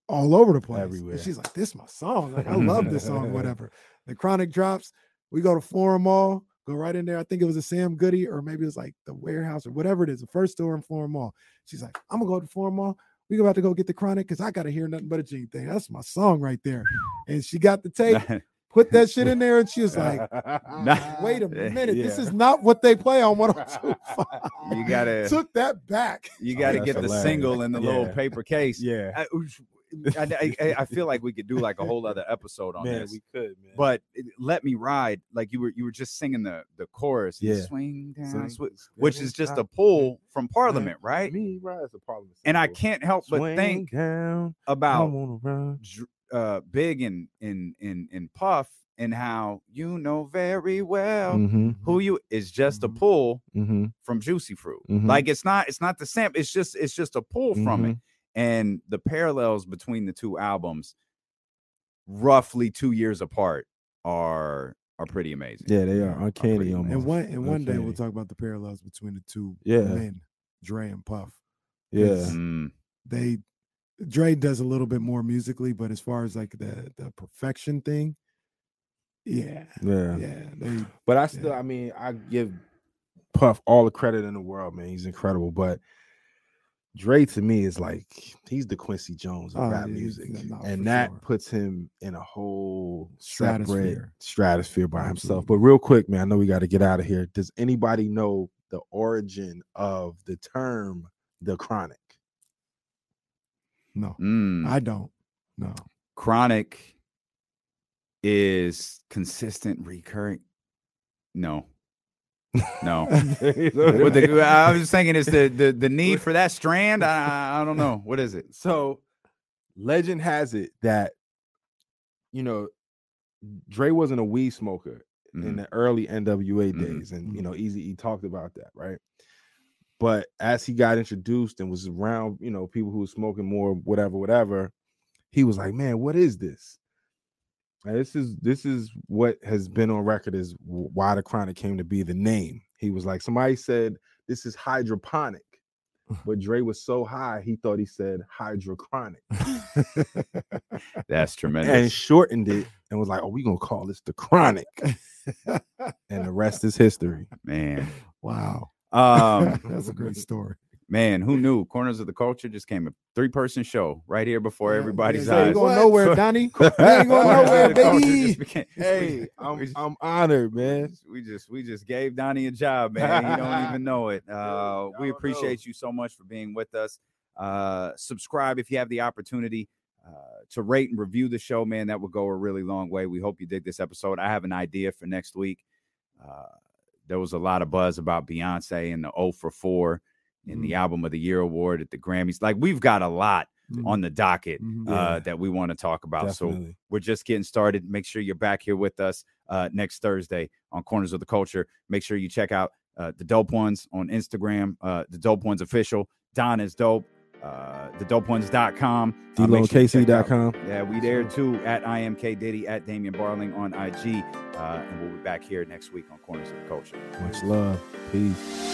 all over the place. And Everywhere. she's like, this is my song. Like, I love this song, whatever. The chronic drops. We go to Forum Mall, go right in there. I think it was a Sam Goody, or maybe it was like the warehouse or whatever it is, the first store in Forum Mall. She's like, I'm gonna go to Forum Mall. We about to go get the chronic because I gotta hear nothing but a G thing. That's my song right there. And she got the tape, put that shit in there, and she was like, wait a eh, minute, this is not what they play on 102.5. You gotta took that back. you Oh, gotta that's get the single in the little paper case. yeah. Uh, I, I, I- I feel like we could do like a whole other episode on Man, this. we could, man. but let me ride like you were you were just singing the the chorus Yeah. swing down Swing, which is just a pull from parliament right me, right? A problem. and i can't help but Swing think down, about wanna run. Dr- uh big and in in in puff and how you know very well Mhm, who you is just a Mhm. pull mhm, from juicy fruit Mhm. like it's not it's not the same it's just it's just a pull from it mhm. And the parallels between the two albums roughly two years apart are are pretty amazing Yeah, they are Are uncanny pretty almost. And one and one day we'll talk about the parallels between the two Yeah. men, Dre and Puff. Yeah, Mm, They Dre does a little bit more musically, but as far as like the the perfection thing, yeah, yeah. yeah, they But I still, Yeah. I mean, I give Puff all the credit in the world, man. He's incredible. But Dre to me is like he's the Quincy Jones of Oh, rap yeah, music, no, and that sure. puts him in a whole Stratosphere. stratosphere by himself. But real quick, man, I know we got to get out of here. Does anybody know the origin of the term the chronic? no, mm. I don't. No, chronic is consistent recurring no no the, i was just thinking it's the, the the need for that strand I, I- don't know what is it So, legend has it that you know Dre wasn't a weed smoker in Mhm. the early NWA Mhm. days, and you know, Eazy E talked about that, right? But as he got introduced and was around, you know, people who were smoking more, whatever, whatever, he was like, "Man, what is this?" This is this is what has been on record is why the chronic came to be the name. He was like, somebody said this is hydroponic, but Dre was so high he thought he said hydrochronic that's tremendous. and shortened it and was like, "Oh, we gonna call this the chronic," and the rest is history. man wow, um that's a great story. Man, who knew? Corners of the Culture just came a three person show right here before Yeah, everybody's yeah, eyes. ain't going What? nowhere, Donnie. You ain't going nowhere, the baby. became- Hey, I'm just- I'm honored, man. we just we just gave Donnie a job, man. You don't even know it. Uh, we Y'all know. appreciate you so much for being with us. Uh, subscribe if you have the opportunity uh, to rate and review the show, man. That would go a really long way. We hope you dig this episode. I have an idea for next week. Uh, there was a lot of buzz about Beyonce and the 0 for 4 in the Album of the Year award at the Grammys. Like we've got a lot Mhm. on the docket Mhm. uh, that we want to talk about. So we're just getting started. Make sure you're back here with us uh, next Thursday on Corners of the Culture. Make sure you check out uh, the Dope Ones on Instagram, uh, the Dope Ones official. Don is dope. Uh, the dopeones.com. Uh, sure you check out- DLoneKC.com. Yeah, we there too at IMK Diddy at Damian Barling on IG. Uh, and we'll be back here next week on Corners of the Culture. Much love. Peace.